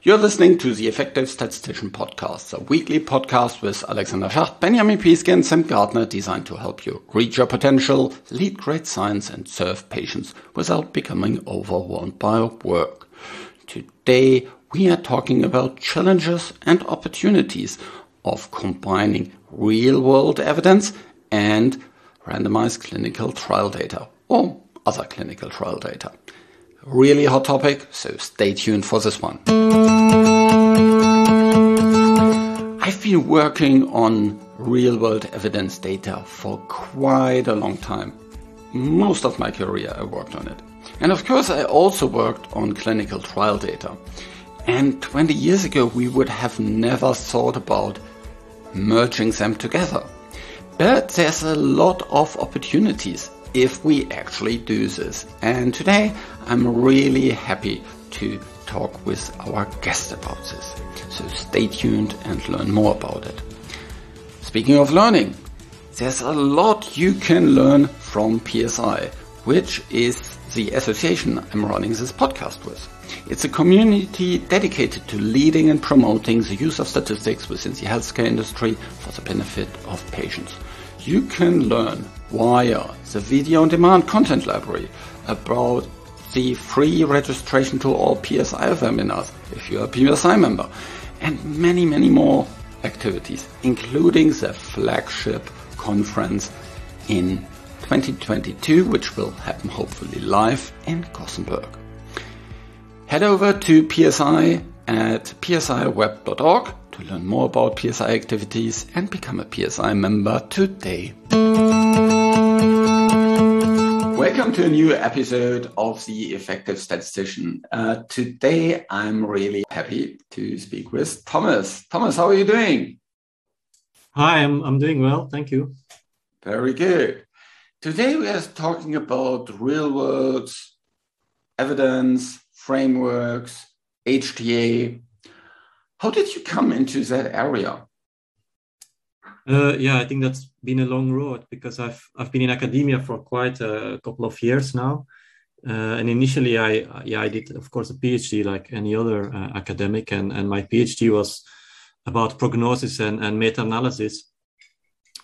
You're listening to the Effective Statistician Podcast, a weekly podcast with Alexander Schacht, Benjamin Piske, and Sam Gardner, designed to help you reach your potential, lead great science, and serve patients without becoming overwhelmed by work. Today, we are talking about challenges and opportunities of combining real world evidence and randomized clinical trial data or other clinical trial data. Really hot topic, so stay tuned for this one. I've been working on real world evidence data for quite a long time. Most of my career I worked on it. And of course, I also worked on clinical trial data. And 20 years ago, we would have never thought about merging them together. But there's a lot of opportunities if we actually do this. And today I'm really happy to talk with our guest about this. So stay tuned and learn more about it. Speaking of learning, there's a lot you can learn from PSI, which is the association I'm running this podcast with. It's a community dedicated to leading and promoting the use of statistics within the healthcare industry for the benefit of patients. You can learn via the video on demand content library about the free registration to all PSI webinars if you're a PSI member and many, many more activities, including the flagship conference in 2022, which will happen hopefully live in Gothenburg. Head over to PSI at psiweb.org to learn more about PSI activities and become a PSI member today. Welcome to a new episode of The Effective Statistician. Uh, today, I'm really happy to speak with Thomas. Thomas, how are you doing? Hi, I'm, I'm doing well. Thank you. Very good. Today, we are talking about real world evidence, frameworks, HTA. How did you come into that area? Uh, yeah, I think that's been a long road because I've I've been in academia for quite a couple of years now, uh, and initially I yeah I did of course a PhD like any other uh, academic, and and my PhD was about prognosis and and meta analysis.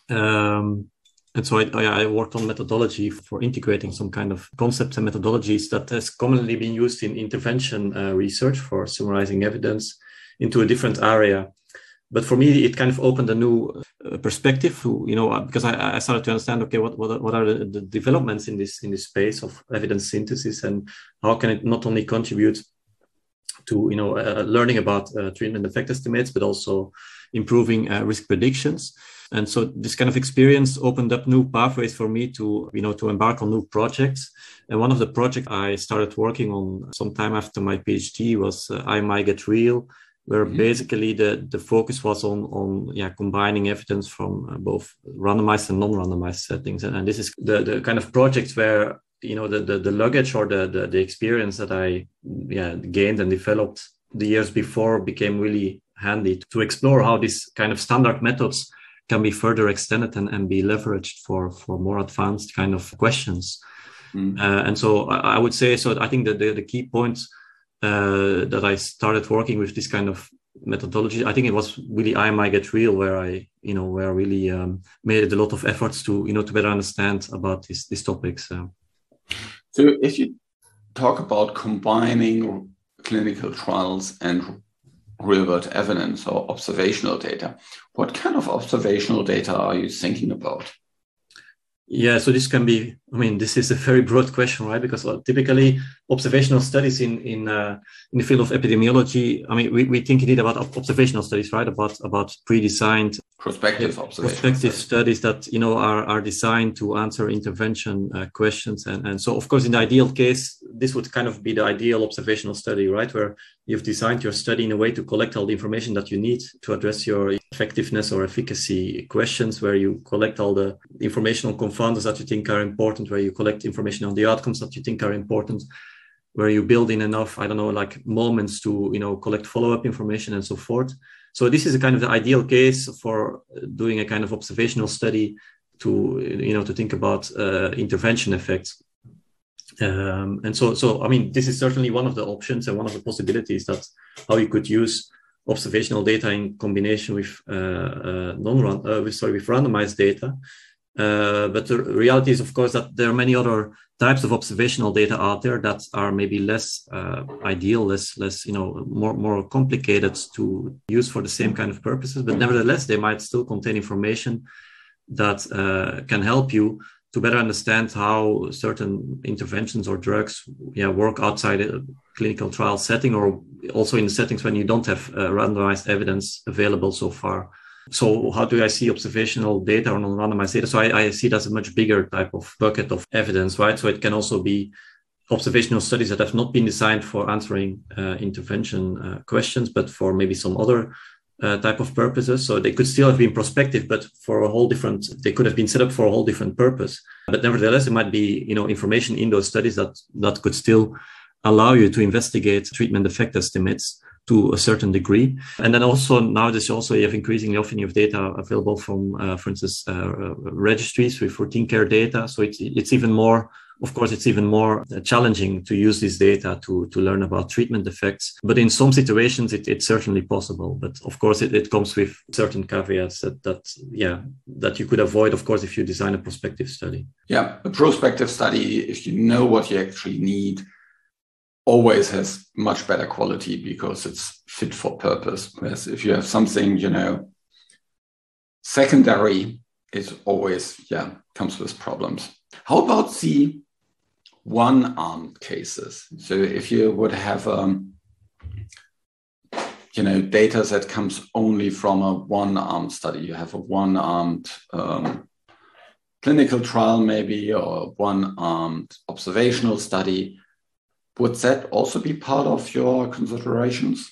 Um, and so I, I, worked on methodology for integrating some kind of concepts and methodologies that has commonly been used in intervention uh, research for summarizing evidence into a different area but for me, it kind of opened a new perspective. To, you know, uh, because I, I, started to understand, okay, what what, what are the, the, developments in this in this space of evidence synthesis, and how can it not only contribute to you know uh, learning about uh, treatment effect estimates, but also improving uh, risk predictions. And so this kind of experience opened up new pathways for me to you know to embark on new projects. And one of the projects I started working on some time after my PhD was uh, IMI GetReal where mm-hmm. basically the, the focus was on, on yeah, combining evidence from uh, both randomized and non-randomized settings. And, and, this is the, the kind of projects where, you know, the, the, the luggage or the, the, the experience that I yeah, gained and developed the years before became really handy to explore how these kind of standard methods can be further extended and, and be leveraged for, for more advanced kind of questions. Mm. Uh, and so I, I, would say, so I think that the, the key points uh, that I started working with this kind of methodology. I think it was really IMI GetReal where I, you know, where I really um, made a lot of efforts to, you know, to better understand about these these topics. Uh. So if you talk about combining clinical trials and real world evidence or observational data, what kind of observational data are you thinking about? Yeah, so this can be. I mean, this is a very broad question, right? Because uh, typically, observational studies in in uh, in the field of epidemiology. I mean, we, we think indeed about observational studies, right? About about pre-designed prospective prospective studies that you know are are designed to answer intervention uh, questions, and and so of course, in the ideal case, this would kind of be the ideal observational study, right? Where you've designed your study in a way to collect all the information that you need to address your effectiveness or efficacy questions where you collect all the informational confounders that you think are important where you collect information on the outcomes that you think are important where you build in enough i don't know like moments to you know collect follow-up information and so forth so this is a kind of the ideal case for doing a kind of observational study to you know to think about uh, intervention effects Um, and so, so I mean, this is certainly one of the options and one of the possibilities that how you could use observational data in combination with uh, uh, non uh, sorry with randomized data. Uh, but the reality is, of course, that there are many other types of observational data out there that are maybe less uh, ideal, less less you know more more complicated to use for the same kind of purposes. But nevertheless, they might still contain information that uh, can help you to better understand how certain interventions or drugs yeah, work outside a clinical trial setting or also in settings when you don't have uh, randomized evidence available so far. So how do I see observational data or non-randomized data? So I, I see it as a much bigger type of bucket of evidence, right? So it can also be observational studies that have not been designed for answering uh, intervention uh, questions, but for maybe some other uh, type of purposes. So they could still have been prospective, but for a whole different, they could have been set up for a whole different purpose. But nevertheless, it might be, you know, information in those studies that, that could still allow you to investigate treatment effect estimates to a certain degree. And then also now, nowadays also you have increasingly often you have data available from, uh, for instance, uh, registries with routine care data. So it's, it's even more of course, it's even more uh, challenging to use this data to, to learn about treatment effects. But in some situations, it, it's certainly possible. But of course, it, it comes with certain caveats that, that, yeah, that you could avoid, of course, if you design a prospective study. Yeah, a prospective study, if you know what you actually need, always has much better quality because it's fit for purpose. Whereas if you have something, you know, secondary, it always, yeah, comes with problems. How about the one-armed cases. So if you would have, um, you know, data that comes only from a one-armed study, you have a one-armed um, clinical trial maybe or one-armed observational study. Would that also be part of your considerations?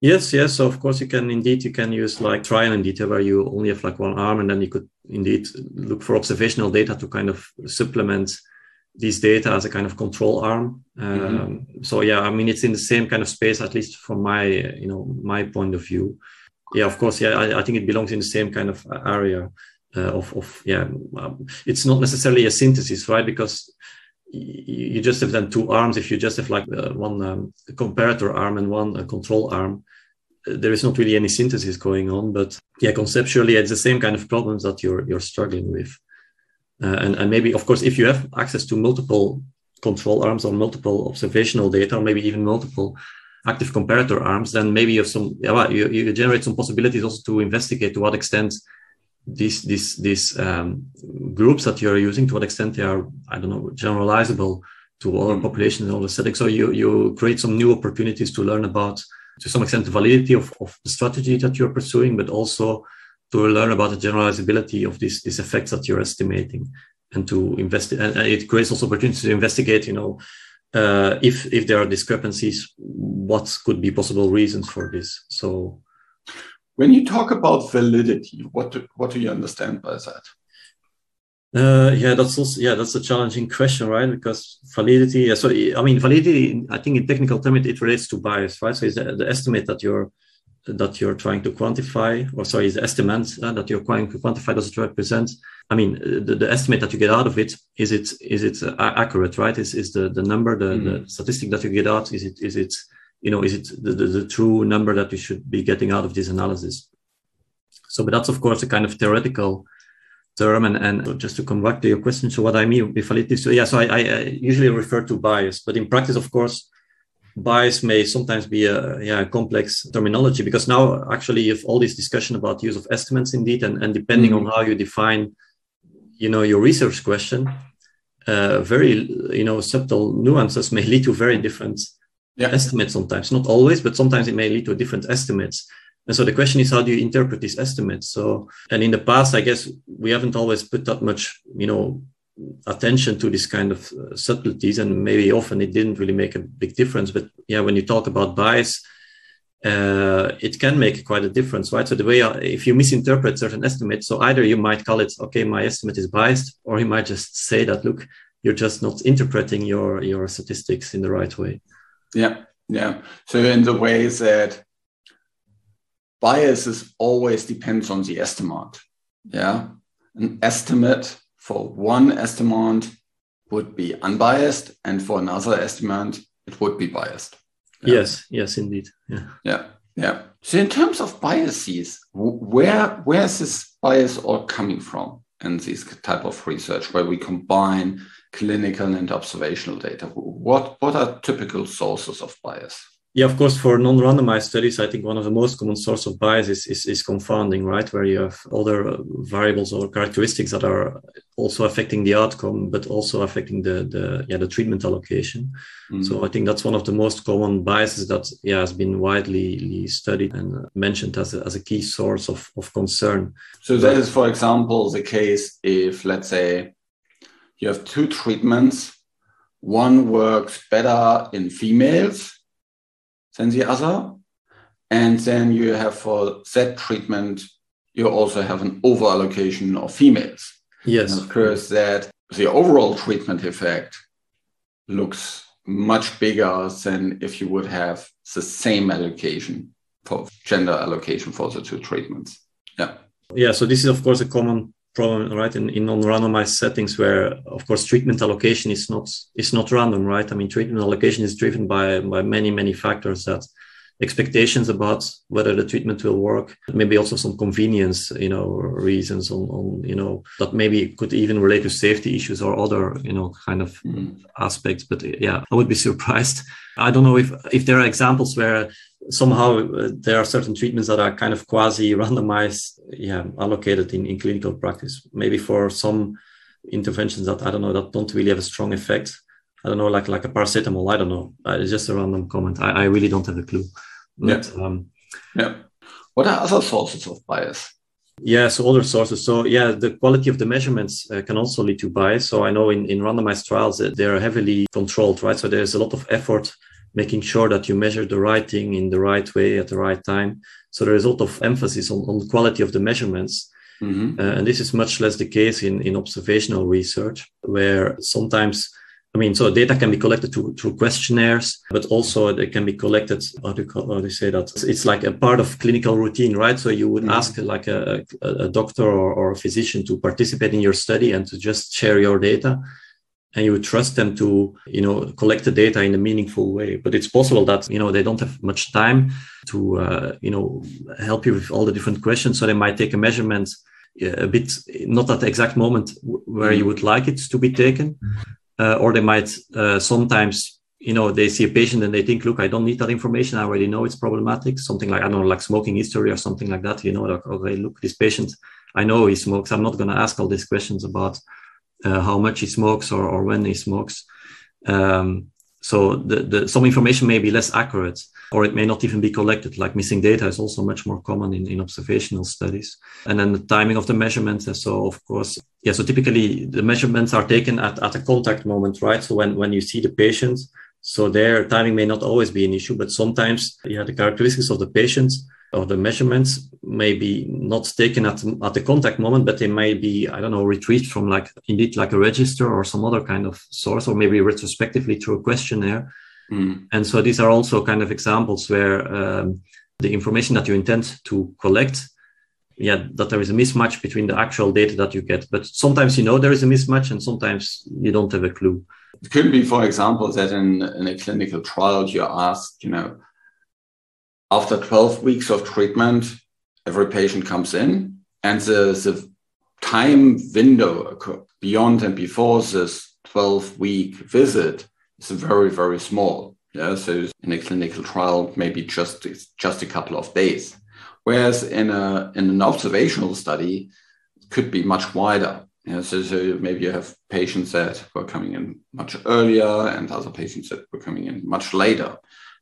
Yes, yes. So of course you can indeed you can use like trial in detail where you only have like one arm and then you could indeed look for observational data to kind of supplement these data as a kind of control arm. Mm-hmm. Um, so yeah, I mean it's in the same kind of space, at least from my you know my point of view. Yeah, of course, yeah, I, I think it belongs in the same kind of area uh, of of yeah. Um, it's not necessarily a synthesis, right? Because you just have then two arms. If you just have like one um, comparator arm and one uh, control arm, uh, there is not really any synthesis going on. But yeah, conceptually, it's the same kind of problems that you're you're struggling with. Uh, and, and maybe, of course, if you have access to multiple control arms or multiple observational data, or maybe even multiple active comparator arms, then maybe you have some, yeah, you, you generate some possibilities also to investigate to what extent these these these um, groups that you're using, to what extent they are, I don't know, generalizable to other mm. populations in other settings. So you you create some new opportunities to learn about, to some extent, the validity of, of the strategy that you're pursuing, but also to learn about the generalizability of these, these effects that you're estimating and to invest and it creates also opportunities to investigate you know uh, if if there are discrepancies what could be possible reasons for this so when you talk about validity what do, what do you understand by that uh, yeah, that's also yeah, that's a challenging question, right? Because validity. Yeah, so I mean, validity. I think in technical terms, it, relates to bias, right? So it's the, the estimate that you're that you're trying to quantify, or sorry, the estimate uh, that you're trying to quantify does it represent? I mean, the, the estimate that you get out of it is it is it uh, accurate, right? Is is the the number the, mm. the mm-hmm. statistic that you get out is it is it you know is it the, the, the true number that we should be getting out of this analysis? So, but that's of course a kind of theoretical term and, and just to come back to your question so what i mean with validity so yeah so I, I, usually refer to bias but in practice of course bias may sometimes be a yeah complex terminology because now actually you have all this discussion about use of estimands indeed and, and depending mm-hmm. on how you define you know your research question uh, very you know subtle nuances may lead to very different yeah. estimates sometimes. Not always but sometimes it may lead to different estimates. And so the question is how do you interpret these estimates? So and in the past i guess we haven't always put that much you know attention to this kind of uh, subtleties and maybe often it didn't really make a big difference. But yeah when you talk about bias uh, it can make quite a difference right? So the way uh, if you misinterpret certain estimates so either you might call it okay my estimate is biased or you might just say that look you're just not interpreting your your statistics in the right way yeah yeah so in the way that biases always depends on the estimand yeah an estimate for one estimand would be unbiased, and for another estimand, it would be biased. Yeah. Yes, yes, indeed. Yeah. Yeah. Yeah. So in terms of biases, where where is this bias all coming from in this type of research where we combine clinical and observational data? What what are typical sources of bias? Yeah, of course, for non-randomized studies, I think one of the most common source of bias is, is, is, confounding, right? Where you have other variables or characteristics that are also affecting the outcome, but also affecting the, the, yeah, the treatment allocation. Mm-hmm. So I think that's one of the most common biases that, yeah, has been widely studied and mentioned as a, as a key source of, of concern. So that is, for example, the case if, let's say, you have two treatments, one works better in females than the other. And then you have for that treatment, you also have an over allocation of females. Yes. And of course, that the overall treatment effect looks much bigger than if you would have the same allocation for gender allocation for the two treatments. Yeah. Yeah. So this is of course a common problem, right? In, in non-randomized settings where of course treatment allocation is not is not random, right? I mean treatment allocation is driven by by many, many factors that expectations about whether the treatment will work maybe also some convenience you know reasons on, on you know that maybe could even relate to safety issues or other you know kind of mm. aspects but yeah i would be surprised i don't know if if there are examples where somehow uh, there are certain treatments that are kind of quasi randomized yeah allocated in, in clinical practice maybe for some interventions that i don't know that don't really have a strong effect I don't know, like like a paracetamol. I don't know. Uh, it's just a random comment. I, I really don't have a clue. But, yeah. Um, yeah. What are other sources of bias? Yeah, so other sources. So yeah, the quality of the measurements uh, can also lead to bias. So I know in, in randomized trials that they're heavily controlled, right? So there's a lot of effort making sure that you measure the right thing in the right way at the right time. So there is a lot of emphasis on, on quality of the measurements. Mm-hmm. Uh, and this is much less the case in, in observational research, where sometimes I mean, so data can be collected through, through questionnaires, but also they can be collected. How do you, how do you say that? It's like a part of clinical routine, right? So you would mm-hmm. ask like a, a, doctor or, or, a physician to participate in your study and to just share your data. And you would trust them to, you know, collect the data in a meaningful way. But it's possible that, you know, they don't have much time to, uh, you know, help you with all the different questions. So they might take a measurement a bit, not at the exact moment where you mm-hmm. would like it to be taken uh, or they might uh, sometimes you know they see a patient and they think look i don't need that information. I already know it's problematic. Something like i don't know like smoking history or something like that you know like okay look this patient i know he smokes. I'm not going to ask all these questions about uh, how much he smokes or, or when he smokes. Um, so the, the, some information may be less accurate or it may not even be collected. Like missing data is also much more common in, in observational studies. And then the timing of the measurements so of course yeah so typically the measurements are taken at, at a contact moment right? So when, when you see the patient so their timing may not always be an issue but sometimes yeah the characteristics of the patients or the measurements may be not taken at, at the contact moment, but they may be, I don't know, retrieved from like indeed like a register or some other kind of source, or maybe retrospectively through a questionnaire. Mm. And so these are also kind of examples where um, the information that you intend to collect, yeah, that there is a mismatch between the actual data that you get. But sometimes you know there is a mismatch, and sometimes you don't have a clue. It could be, for example, that in, in a clinical trial you're asked, you know, after 12 weeks of treatment, every patient comes in and the, the time window beyond and before this 12 week visit is very, very small. Yeah, so in a clinical trial, maybe just just a couple of days, whereas in a in an observational study, it could be much wider. Yeah, so, so maybe you have patients that were coming in much earlier and other patients that were coming in much later.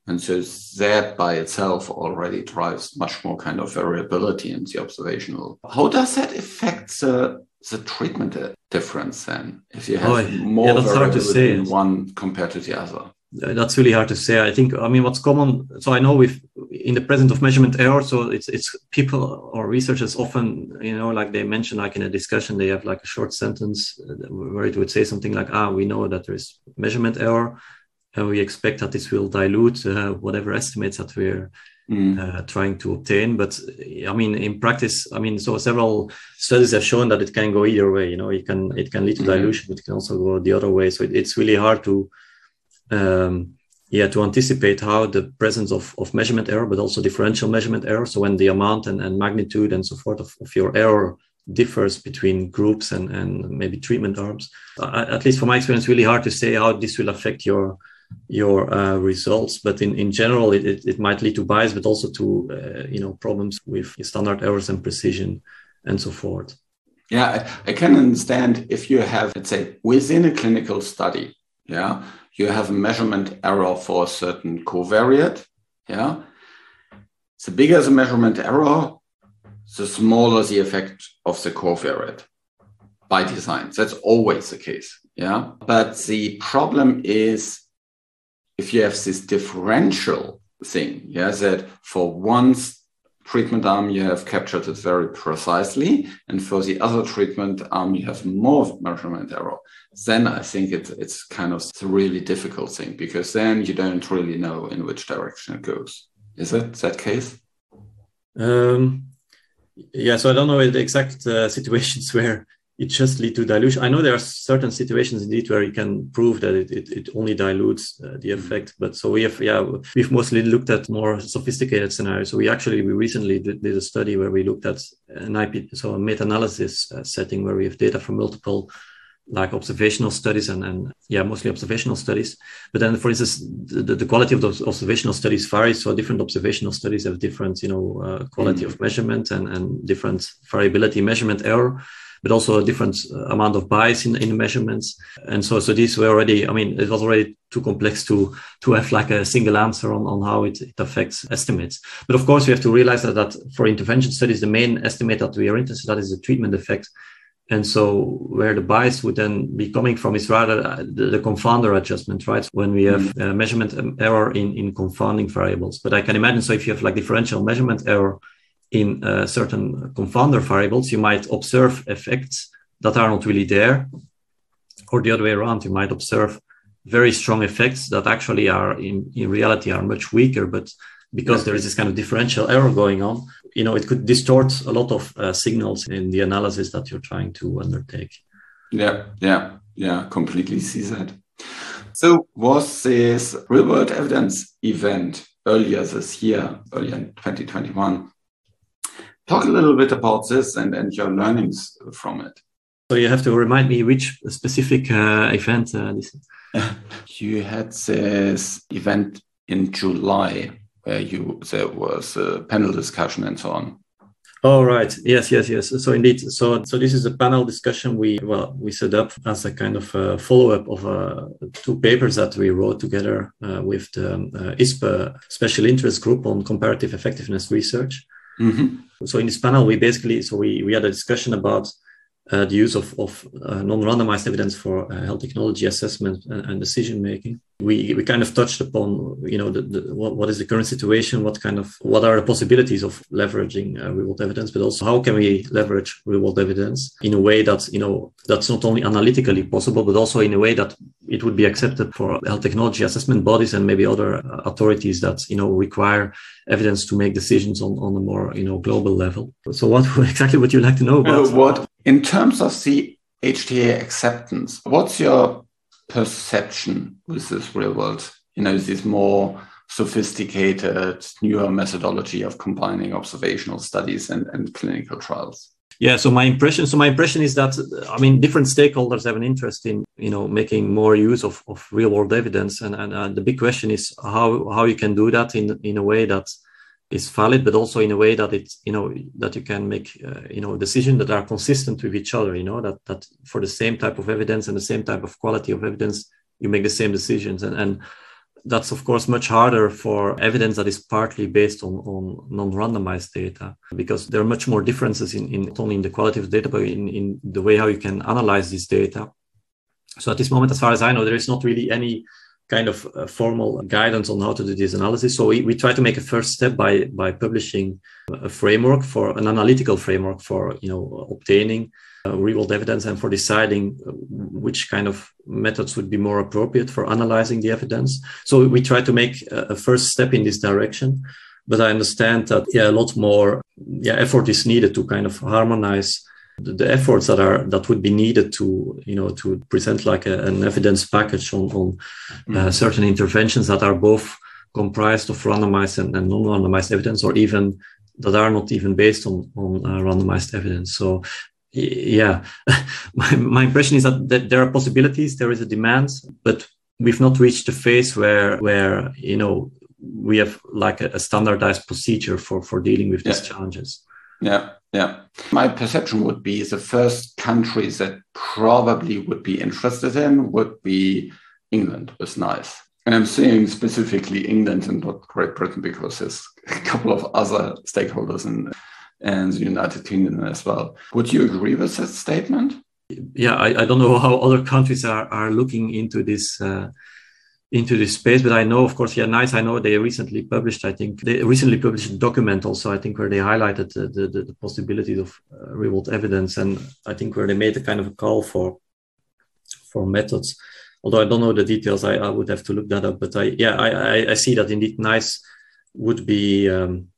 And so that by itself already drives much more kind of variability in the observational. How does that affect the, the treatment difference then? If you have oh, more yeah, that's hard to say. in one compared to the other? That's really hard to say. I think, I mean, what's common, so I know with in the presence of measurement error, so it's, it's people or researchers often, you know, like they mention, like in a discussion, they have like a short sentence where it would say something like, ah, we know that there is measurement error and we expect that this will dilute uh, whatever estimates that we're mm. uh, trying to obtain. But I mean, in practice, I mean, so several studies have shown that it can go either way. You know, it can it can lead to mm-hmm. dilution, but it can also go the other way. So it, it's really hard to, um, yeah, to anticipate how the presence of, of measurement error, but also differential measurement error. So when the amount and, and magnitude and so forth of, of your error differs between groups and, and maybe treatment arms. At least from my experience, really hard to say how this will affect your your uh, results. But in, in general, it, it, it, might lead to bias, but also to uh, you know problems with standard errors and precision and so forth. Yeah, I, I can understand if you have, let's say, within a clinical study, yeah, you have a measurement error for a certain covariate, yeah. The bigger the measurement error, the smaller the effect of the covariate by design. That's always the case. Yeah. But the problem is if you have this differential thing, yeah, that for one treatment arm you have captured it very precisely, and for the other treatment arm you have more measurement error, then I think it, it's kind of a really difficult thing because then you don't really know in which direction it goes. Is it that case? Um, yeah, so I don't know the exact uh, situations where it just lead to dilution. I know there are certain situations indeed where you can prove that it, it, it only dilutes uh, the mm-hmm. effect. But so we have, yeah, we've mostly looked at more sophisticated scenarios. So we actually, we recently did, did a study where we looked at an IP, so a meta-analysis uh, setting where we have data from multiple like observational studies and, and yeah, mostly observational studies. But then, for instance, the, the quality of those observational studies varies. So different observational studies have different, you know, uh, quality mm-hmm. of measurement and, and different variability measurement error but also a different uh, amount of bias in, in the measurements. And so, so these were already, I mean, it was already too complex to, to have like a single answer on, on how it, it affects estimates. But of course, we have to realize that, that for intervention studies, the main estimate that we are interested in is the treatment effect. And so where the bias would then be coming from is rather uh, the, the confounder adjustment, right? When we have mm-hmm. measurement um, error in, in confounding variables. But I can imagine, so if you have like differential measurement error in uh, certain confounder variables, you might observe effects that are not really there. Or the other way around, you might observe very strong effects that actually are in, in reality are much weaker, but because there is this kind of differential error going on, you know, it could distort a lot of uh, signals in the analysis that you're trying to undertake. Yeah, yeah, yeah, completely see that. So was this real world evidence event earlier this year, earlier in 2021, Talk a little bit about this and, and your learnings from it. So you have to remind me which specific uh, event uh, this is. you had this event in July where you there was a panel discussion and so on. Oh right, yes, yes, yes. So indeed, so so this is a panel discussion we well we set up as a kind of a follow up of uh, two papers that we wrote together uh, with the um, uh, ISPE special interest group on comparative effectiveness research. Mm-hmm. So in this panel, we basically so we we had a discussion about uh, the use of, of uh, non-randomized evidence for uh, health technology assessment and, and, decision making. We, we kind of touched upon, you know, the, the, what, what is the current situation, what kind of, what are the possibilities of leveraging uh, real-world evidence, but also how can we leverage real-world evidence in a way that, you know, that's not only analytically possible, but also in a way that it would be accepted for health technology assessment bodies and maybe other uh, authorities that, you know, require evidence to make decisions on, on a more, you know, global level. So what exactly would you like to know about? Uh, what in terms of the HTA acceptance, what's your perception with this real world? You know, this more sophisticated, newer methodology of combining observational studies and, and clinical trials? Yeah, so my impression, so my impression is that I mean, different stakeholders have an interest in you know making more use of, of real world evidence, and and uh, the big question is how how you can do that in in a way that is valid, but also in a way that it's you know that you can make uh, you know decisions that are consistent with each other. You know that that for the same type of evidence and the same type of quality of evidence, you make the same decisions, and and that's of course much harder for evidence that is partly based on, on non-randomized data because there are much more differences in, in not only in the quality of the data but in, in the way how you can analyze this data so at this moment as far as i know there is not really any kind of uh, formal guidance on how to do this analysis. So we, we try to make a first step by by publishing a framework for an analytical framework for you know obtaining uh, real world evidence and for deciding which kind of methods would be more appropriate for analyzing the evidence. So we try to make a, a first step in this direction. But I understand that yeah, a lot more yeah, effort is needed to kind of harmonize the, efforts that are that would be needed to you know to present like a, an evidence package on, on uh, mm-hmm. certain interventions that are both comprised of randomized and, and, non-randomized evidence or even that are not even based on, on uh, randomized evidence. So yeah my, my impression is that, that there are possibilities there is a demand but we've not reached the phase where where you know we have like a, a standardized procedure for for dealing with these challenges yeah yeah. My perception would be the first countries that probably would be interested in would be England with NICE. And I'm saying specifically England and not Great Britain because there's a couple of other stakeholders in, in the United Kingdom as well. Would you agree with that statement? Yeah, I, I don't know how other countries are, are looking into this uh, into this space. But I know, of course, yeah, NICE. I know they recently published. I think they recently published a document also. I think where they highlighted the the, the possibilities of uh, real world evidence, and I think where they made a kind of a call for for methods. Although I don't know the details, I, I would have to look that up. But I yeah, I I, see that indeed NICE would be. Um,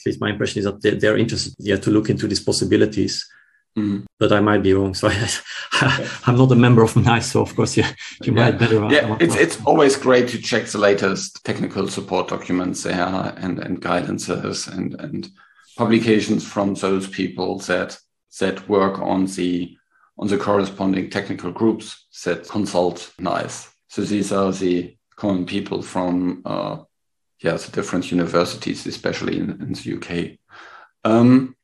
at least my impression is that they're, they're interested yeah, to look into these possibilities Mm. But I might be wrong. So I, am not a member of NICE. So of course, you, you yeah. might better. Yeah, it's, it's always great to check the latest technical support documents there and, and guidances and, and publications from those people that that work on the on the corresponding technical groups that consult NICE. So these are the common people from uh, yeah the different universities, especially in, in the UK. Um,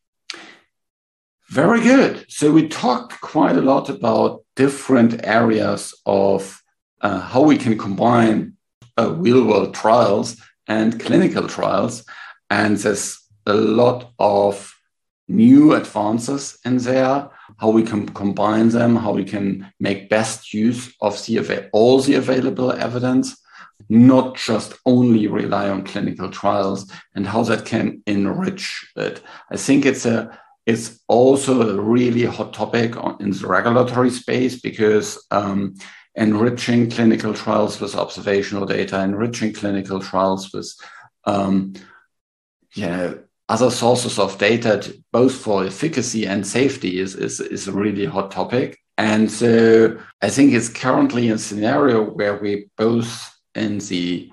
very good. So we talked quite a lot about different areas of uh, how we can combine uh, real world trials and clinical trials. And there's a lot of new advances in there, how we can combine them, how we can make best use of the, all the available evidence, not just only rely on clinical trials, and how that can enrich it. I think it's a it's also a really hot topic in the regulatory space because um, enriching clinical trials with observational data, enriching clinical trials with um, yeah, other sources of data, both for efficacy and safety, is, is, is a really hot topic. And so I think it's currently a scenario where we both in the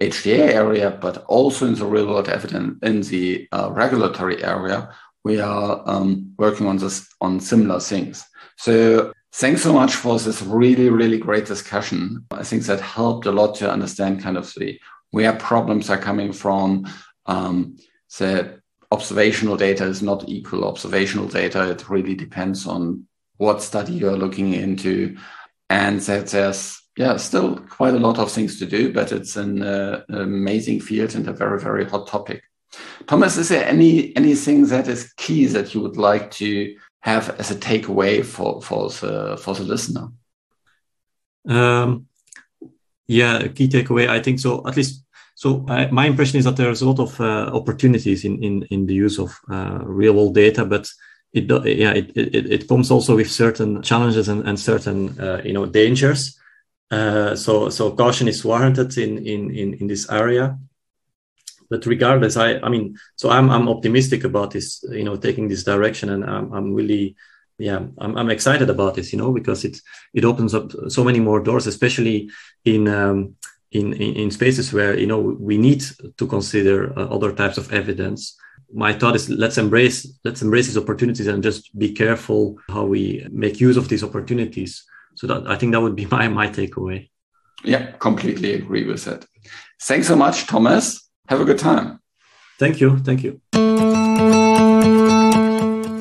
HTA area, but also in the real world evidence in the uh, regulatory area, we are um, working on this on similar things. So thanks so much for this really really great discussion. I think that helped a lot to understand kind of the where problems are coming from. Um, that observational data is not equal observational data. It really depends on what study you're looking into, and that there's yeah still quite a lot of things to do, but it's an uh, amazing field and a very very hot topic. Thomas, is there any anything that is key that you would like to have as a takeaway for for the for the listener? Um, yeah, a key takeaway. I think so. At least, so I, my impression is that there's a lot of uh, opportunities in, in in the use of uh, real world data, but it yeah it, it, it comes also with certain challenges and, and certain uh, you know dangers. Uh, so so caution is warranted in in in, in this area but regardless, I, I mean, so I'm, I'm optimistic about this, you know, taking this direction, and I'm, I'm really, yeah, I'm, I'm excited about this, you know, because it, it opens up so many more doors, especially in, um, in, in, in spaces where, you know, we need to consider uh, other types of evidence. My thought is let's embrace, let's embrace these opportunities and just be careful how we make use of these opportunities. So that I think that would be my, my takeaway. Yeah, completely agree with that. Thanks so much, Thomas. Have a good time. Thank you. Thank you.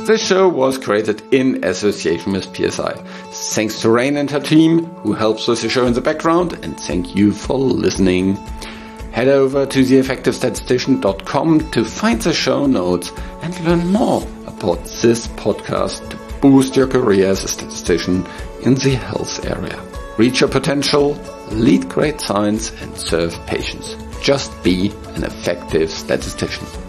This show was created in association with PSI. Thanks to Rain and her team, who helps with the show in the background, and thank you for listening. Head over to theeffectivestatistician.com to find the show notes and learn more about this podcast to boost your career as a statistician in the health area. Reach your potential lead great science and serve patients. Just be an effective statistician.